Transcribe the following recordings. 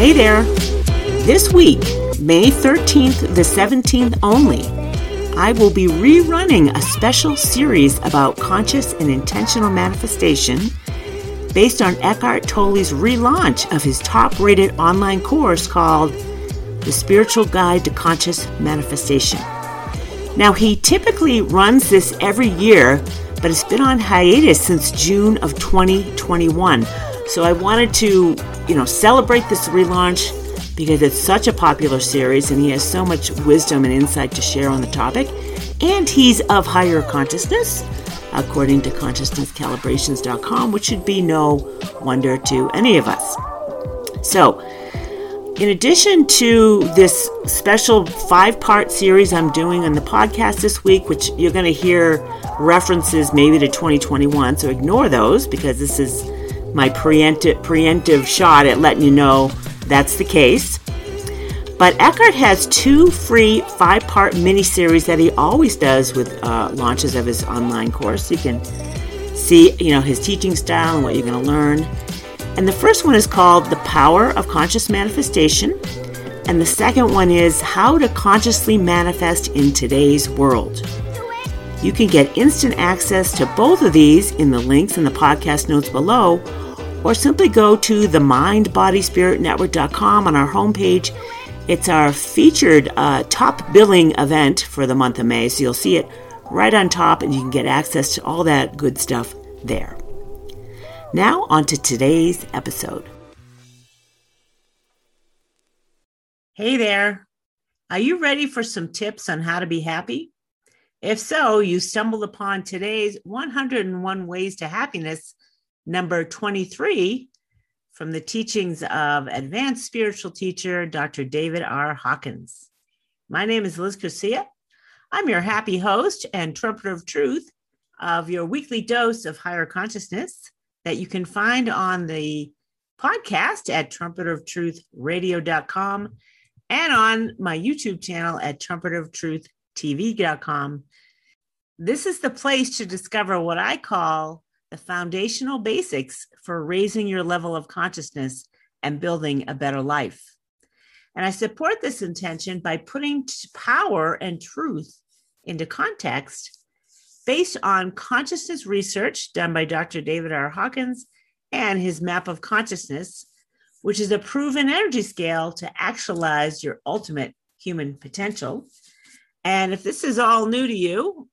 Hey there! This week, May 13th the 17th only, I will be rerunning a special series about conscious and intentional manifestation based on Eckhart Tolle's relaunch of his top rated online course called The Spiritual Guide to Conscious Manifestation. Now, he typically runs this every year, but it's been on hiatus since June of 2021. So I wanted to, you know, celebrate this relaunch because it's such a popular series and he has so much wisdom and insight to share on the topic. And he's of higher consciousness, according to consciousnesscalibrations.com, which should be no wonder to any of us. So, in addition to this special five part series I'm doing on the podcast this week, which you're going to hear references maybe to 2021, so ignore those because this is my preemptive, preemptive shot at letting you know that's the case. But Eckhart has two free five part mini series that he always does with uh, launches of his online course. You can see, you know, his teaching style and what you're going to learn. And the first one is called The Power of Conscious Manifestation. And the second one is How to Consciously Manifest in Today's World. You can get instant access to both of these in the links in the podcast notes below, or simply go to the mindbodyspiritnetwork.com on our homepage. It's our featured uh, top billing event for the month of May, so you'll see it right on top and you can get access to all that good stuff there. Now, on to today's episode. Hey there. Are you ready for some tips on how to be happy? If so, you stumbled upon today's 101 Ways to Happiness, number 23, from the teachings of advanced spiritual teacher Dr. David R. Hawkins. My name is Liz Garcia. I'm your happy host and trumpeter of truth of your weekly dose of higher consciousness that you can find on the podcast at trumpeteroftruthradio.com and on my YouTube channel at trumpeteroftruthtv.com. This is the place to discover what I call the foundational basics for raising your level of consciousness and building a better life. And I support this intention by putting power and truth into context based on consciousness research done by Dr. David R. Hawkins and his map of consciousness, which is a proven energy scale to actualize your ultimate human potential. And if this is all new to you,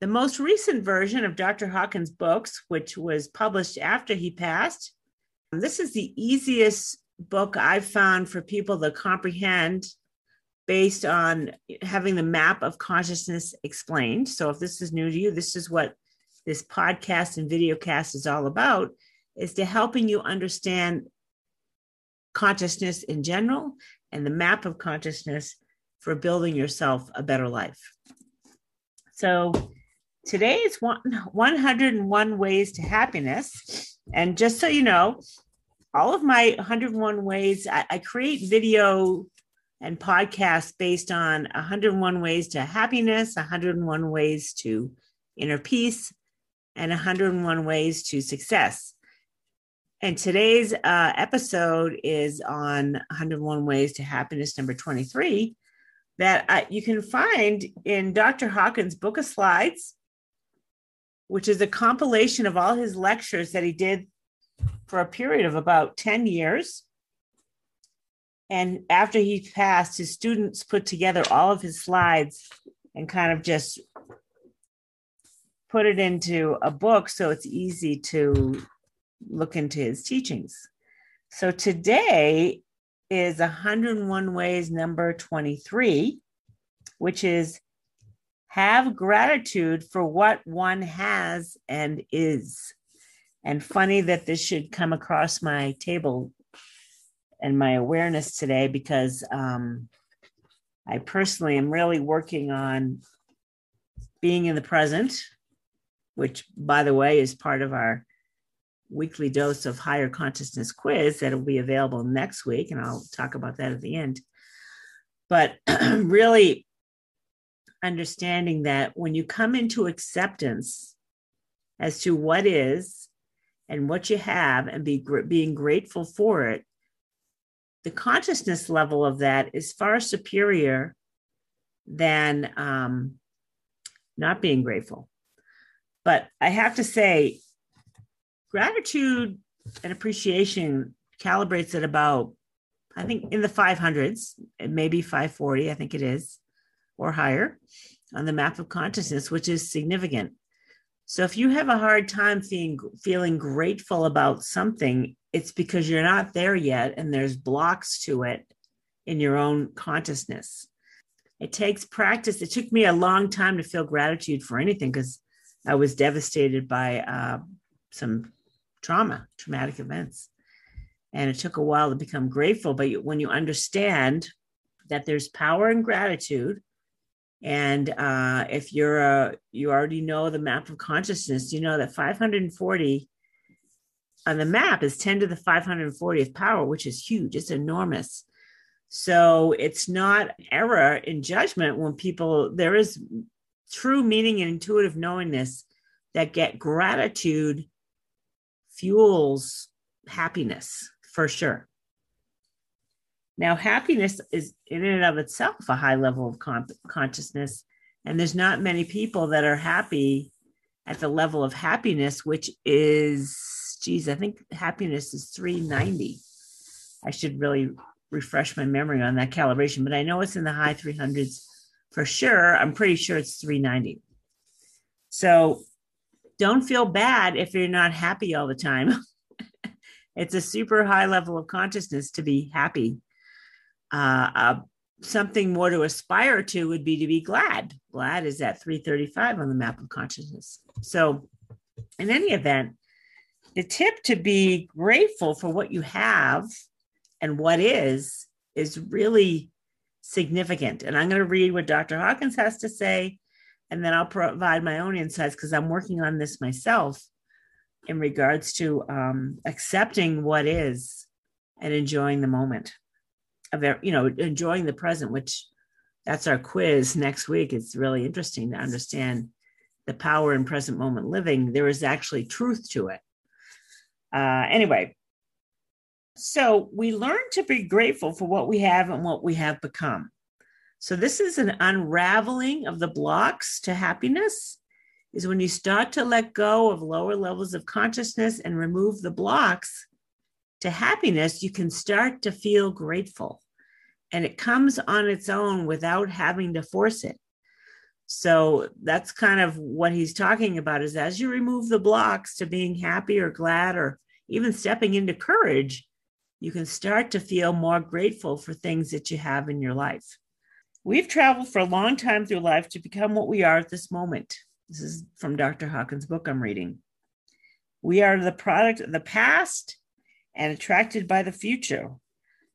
the most recent version of Dr. Hawkins' books, which was published after he passed, this is the easiest book I've found for people to comprehend based on having the map of consciousness explained. So if this is new to you, this is what this podcast and video cast is all about is to helping you understand consciousness in general and the map of consciousness for building yourself a better life. So today is one, 101 ways to happiness. And just so you know, all of my 101 ways, I, I create video and podcasts based on 101 ways to happiness, 101 ways to inner peace, and 101 ways to success. And today's uh, episode is on 101 ways to happiness, number 23, that uh, you can find in Dr. Hawkins' book of slides, which is a compilation of all his lectures that he did for a period of about 10 years and after he passed, his students put together all of his slides and kind of just put it into a book so it's easy to look into his teachings. So today is 101 Ways number 23, which is have gratitude for what one has and is. And funny that this should come across my table and my awareness today because um, I personally am really working on being in the present, which, by the way, is part of our weekly dose of higher consciousness quiz that'll be available next week. And I'll talk about that at the end. But really understanding that when you come into acceptance as to what is and what you have and be being grateful for it the consciousness level of that is far superior than um, not being grateful. But I have to say, gratitude and appreciation calibrates at about, I think, in the 500s, maybe 540, I think it is, or higher on the map of consciousness, which is significant. So if you have a hard time feeling, feeling grateful about something, it's because you're not there yet and there's blocks to it in your own consciousness. It takes practice. It took me a long time to feel gratitude for anything because I was devastated by uh, some trauma, traumatic events. And it took a while to become grateful. But when you understand that there's power in gratitude, and uh, if you're a, you already know the map of consciousness, you know that 540 on the map is 10 to the 540th power, which is huge. It's enormous. So it's not error in judgment when people, there is true meaning and intuitive knowingness that get gratitude fuels happiness for sure. Now, happiness is in and of itself a high level of con- consciousness, and there's not many people that are happy at the level of happiness, which is, geez, I think happiness is 390. I should really refresh my memory on that calibration, but I know it's in the high 300s for sure. I'm pretty sure it's 390. So don't feel bad if you're not happy all the time. it's a super high level of consciousness to be happy. Uh, uh, something more to aspire to would be to be glad. Glad is at 335 on the map of consciousness. So, in any event, the tip to be grateful for what you have and what is is really significant. And I'm going to read what Dr. Hawkins has to say, and then I'll provide my own insights because I'm working on this myself in regards to um, accepting what is and enjoying the moment of you know enjoying the present which that's our quiz next week. It's really interesting to understand the power in present moment living. There is actually truth to it. Uh, anyway so we learn to be grateful for what we have and what we have become. So this is an unraveling of the blocks to happiness is when you start to let go of lower levels of consciousness and remove the blocks to happiness, you can start to feel grateful. And it comes on its own without having to force it. So that's kind of what he's talking about is as you remove the blocks to being happy or glad or even stepping into courage, you can start to feel more grateful for things that you have in your life. We've traveled for a long time through life to become what we are at this moment. This is from Dr. Hawkins' book I'm reading. We are the product of the past and attracted by the future.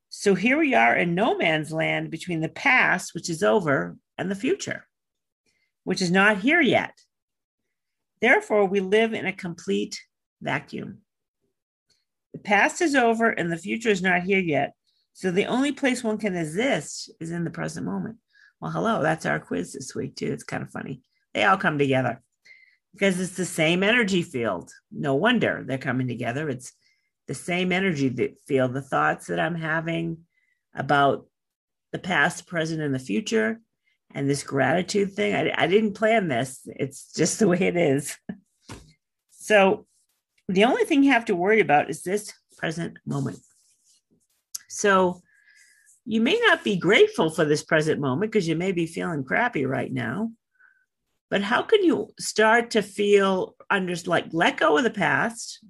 So here we are in no man's land between the past, which is over, and the future, which is not here yet. Therefore, we live in a complete vacuum. The past is over and the future is not here yet. So the only place one can exist is in the present moment. Well, hello, that's our quiz this week, too. It's kind of funny. They all come together because it's the same energy field. No wonder they're coming together. It's the same energy that feel the thoughts that I'm having about the past, present, and the future, and this gratitude thing. I, I didn't plan this, it's just the way it is. so the only thing you have to worry about is this present moment. So you may not be grateful for this present moment because you may be feeling crappy right now. But how can you start to feel under like let go of the past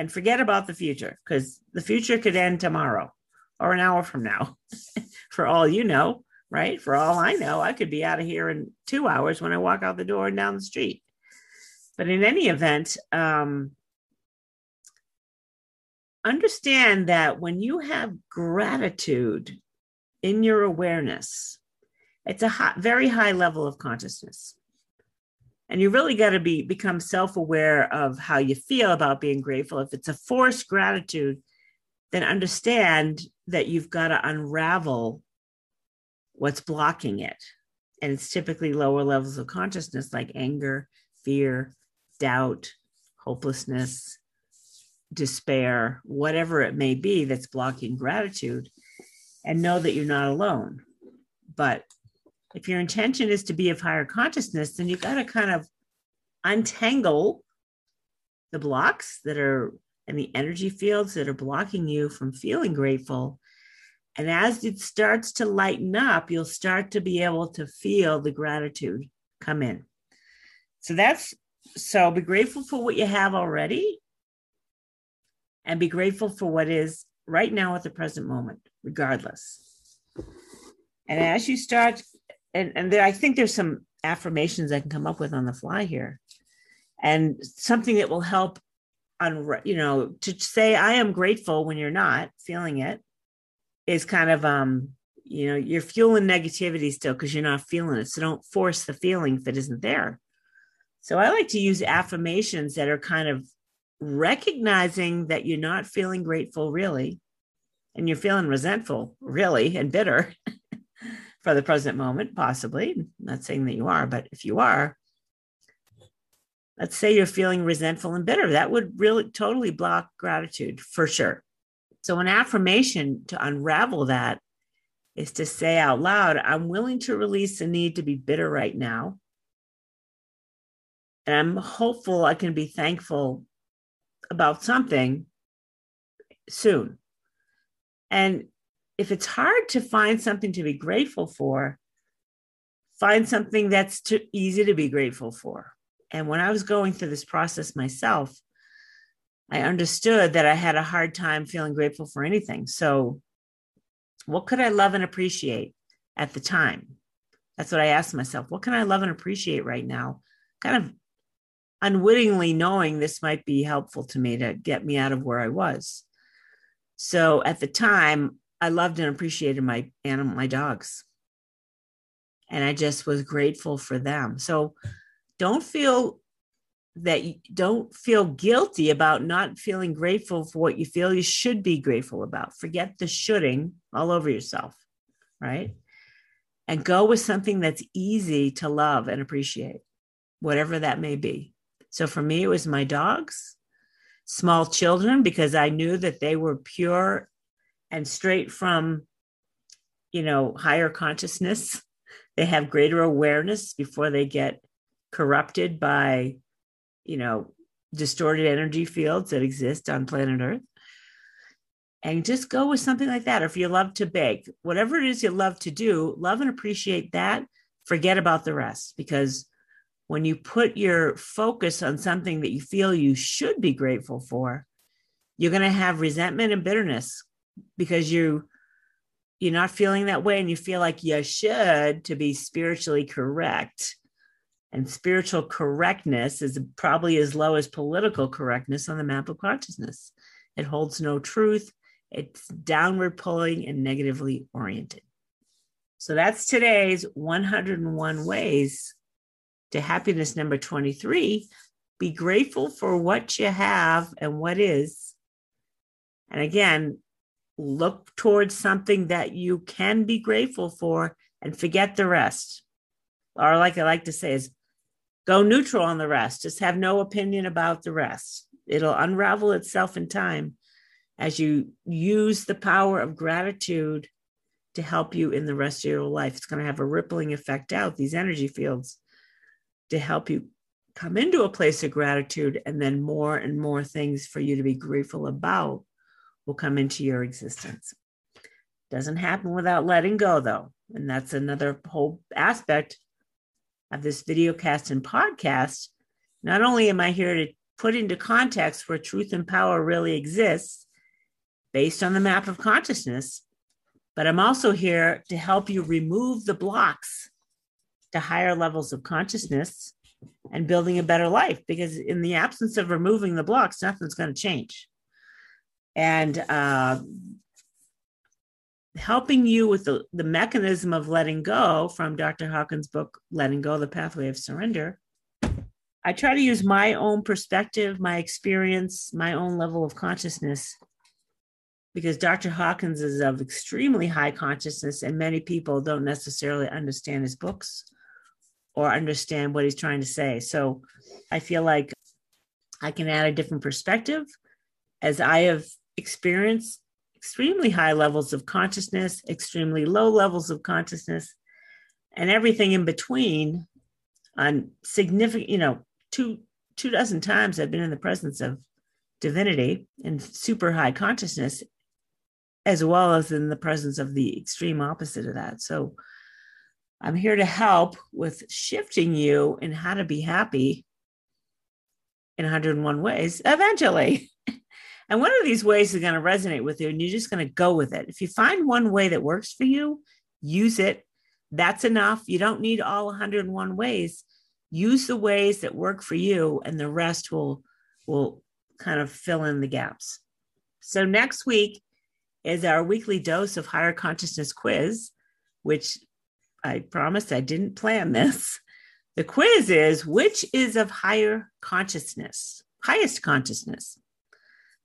and forget about the future? Because the future could end tomorrow or an hour from now, for all you know, right? For all I know, I could be out of here in two hours when I walk out the door and down the street. But in any event, um, understand that when you have gratitude in your awareness, it's a high, very high level of consciousness. And you really got to be become self-aware of how you feel about being grateful. If it's a forced gratitude, then understand that you've got to unravel what's blocking it. And it's typically lower levels of consciousness like anger, fear, doubt, hopelessness, despair, whatever it may be that's blocking gratitude, and know that you're not alone. But if your intention is to be of higher consciousness, then you've got to kind of untangle the blocks that are and the energy fields that are blocking you from feeling grateful. And as it starts to lighten up, you'll start to be able to feel the gratitude come in. So that's so be grateful for what you have already and be grateful for what is right now at the present moment, regardless. And as you start, and, and there, I think there's some affirmations I can come up with on the fly here. And something that will help on you know to say i am grateful when you're not feeling it is kind of um you know you're fueling negativity still because you're not feeling it. So don't force the feeling if it isn't there. So i like to use affirmations that are kind of recognizing that you're not feeling grateful really and you're feeling resentful really and bitter for the present moment possibly I'm not saying that you are but if you are let's say you're feeling resentful and bitter, that would really totally block gratitude for sure. So, an affirmation to unravel that is to say out loud, I'm willing to release the need to be bitter right now. And I'm hopeful I can be thankful about something soon. And if it's hard to find something to be grateful for, find something that's too easy to be grateful for. And when I was going through this process myself, I understood that I had a hard time feeling grateful for anything. So, what could I love and appreciate at the time? That's what I asked myself. What can I love and appreciate right now? Kind of unwittingly knowing this might be helpful to me to get me out of where I was. So at the time, I loved and appreciated my animal, my dogs. And I just was grateful for them. So don't feel that you don't feel guilty about not feeling grateful for what you feel you should be grateful about. Forget the shoulding all over yourself, right? And go with something that's easy to love and appreciate, whatever that may be. So for me, it was my dogs, small children, because I knew that they were pure and straight from, you know, higher consciousness. They have greater awareness before they get corrupted by, you know, distorted energy fields that exist on planet Earth. And just go with something like that. Or if you love to bake, whatever it is you love to do, love and appreciate that. Forget about the rest because when you put your focus on something that you feel you should be grateful for, you're going to have resentment and bitterness because you you're not feeling that way and you feel like you should to be spiritually correct and spiritual correctness is probably as low as political correctness on the map of consciousness. It holds no truth, it's downward pulling and negatively oriented. So that's today's 101 ways to happiness number 23. Be grateful for what you have and what is. And again, look towards something that you can be grateful for and forget the rest. Or, like I like to say, is Go neutral on the rest. Just have no opinion about the rest. It'll unravel itself in time as you use the power of gratitude to help you in the rest of your life. It's going to have a rippling effect out, these energy fields, to help you come into a place of gratitude. And then more and more things for you to be grateful about will come into your existence. Doesn't happen without letting go, though. And that's another whole aspect of this video cast and podcast, not only am I here to put into context where truth and power really exists based on the map of consciousness, but I'm also here to help you remove the blocks to higher levels of consciousness and building a better life. Because in the absence of removing the blocks, nothing's going to change. And uh, helping you with the, the mechanism of letting go from Dr. Hawkins' book, Letting Go, The Pathway of Surrender, I try to use my own perspective, my experience, my own level of consciousness, because Dr. Hawkins is of extremely high consciousness, and many people don't necessarily understand his books or understand what he's trying to say. So I feel like I can add a different perspective as I have experienced extremely high levels of consciousness, extremely low levels of consciousness, and everything in between on significant, you know, two two dozen times I've been in the presence of divinity and super high consciousness, as well as in the presence of the extreme opposite of that. So I'm here to help with shifting you in how to be happy in 101 ways eventually. and one of these ways is going to resonate with you, and you're just going to go with it. If you find one way that works for you, use it. That's enough. You don't need all 101 ways. Use the ways that work for you, and the rest will will kind of fill in the gaps. So next week is our weekly dose of higher consciousness quiz, which I promised I didn't plan this. The quiz is which is of higher consciousness, highest consciousness.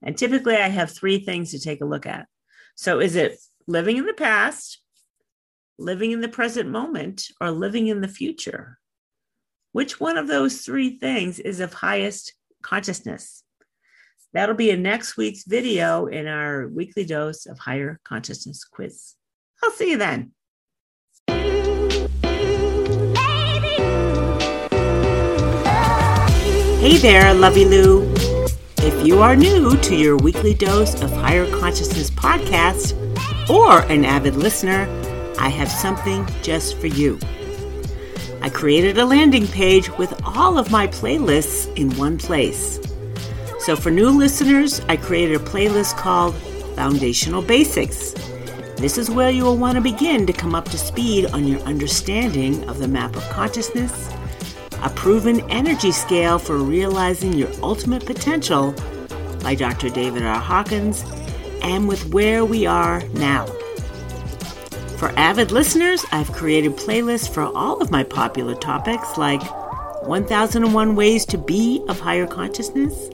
And typically I have three things to take a look at. So is it living in the past, living in the present moment, or living in the future? Which one of those three things is of highest consciousness? That'll be in next week's video in our weekly dose of higher consciousness quiz. I'll see you then. Hey there, Lovey Lou. If you are new to your weekly dose of Higher Consciousness podcast or an avid listener, I have something just for you. I created a landing page with all of my playlists in one place. So for new listeners, I created a playlist called Foundational Basics. This is where you will want to begin to come up to speed on your understanding of the map of consciousness a proven energy scale for realizing your ultimate potential by Dr. David R. Hawkins, and with where we are now. For avid listeners, I've created playlists for all of my popular topics like 1001 Ways to Be of Higher Consciousness,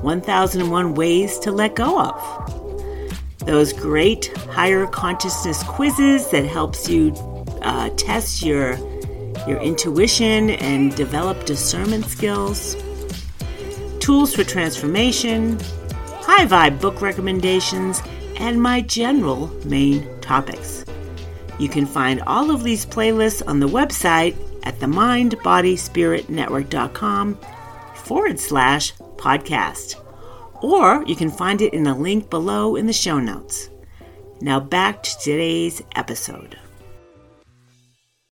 1001 Ways to Let Go of. Those great higher consciousness quizzes that helps you uh, test your your intuition and develop discernment skills, tools for transformation, high vibe book recommendations, and my general main topics. You can find all of these playlists on the website at themindbodyspiritnetwork.com forward slash podcast. Or you can find it in a link below in the show notes. Now back to today's episode.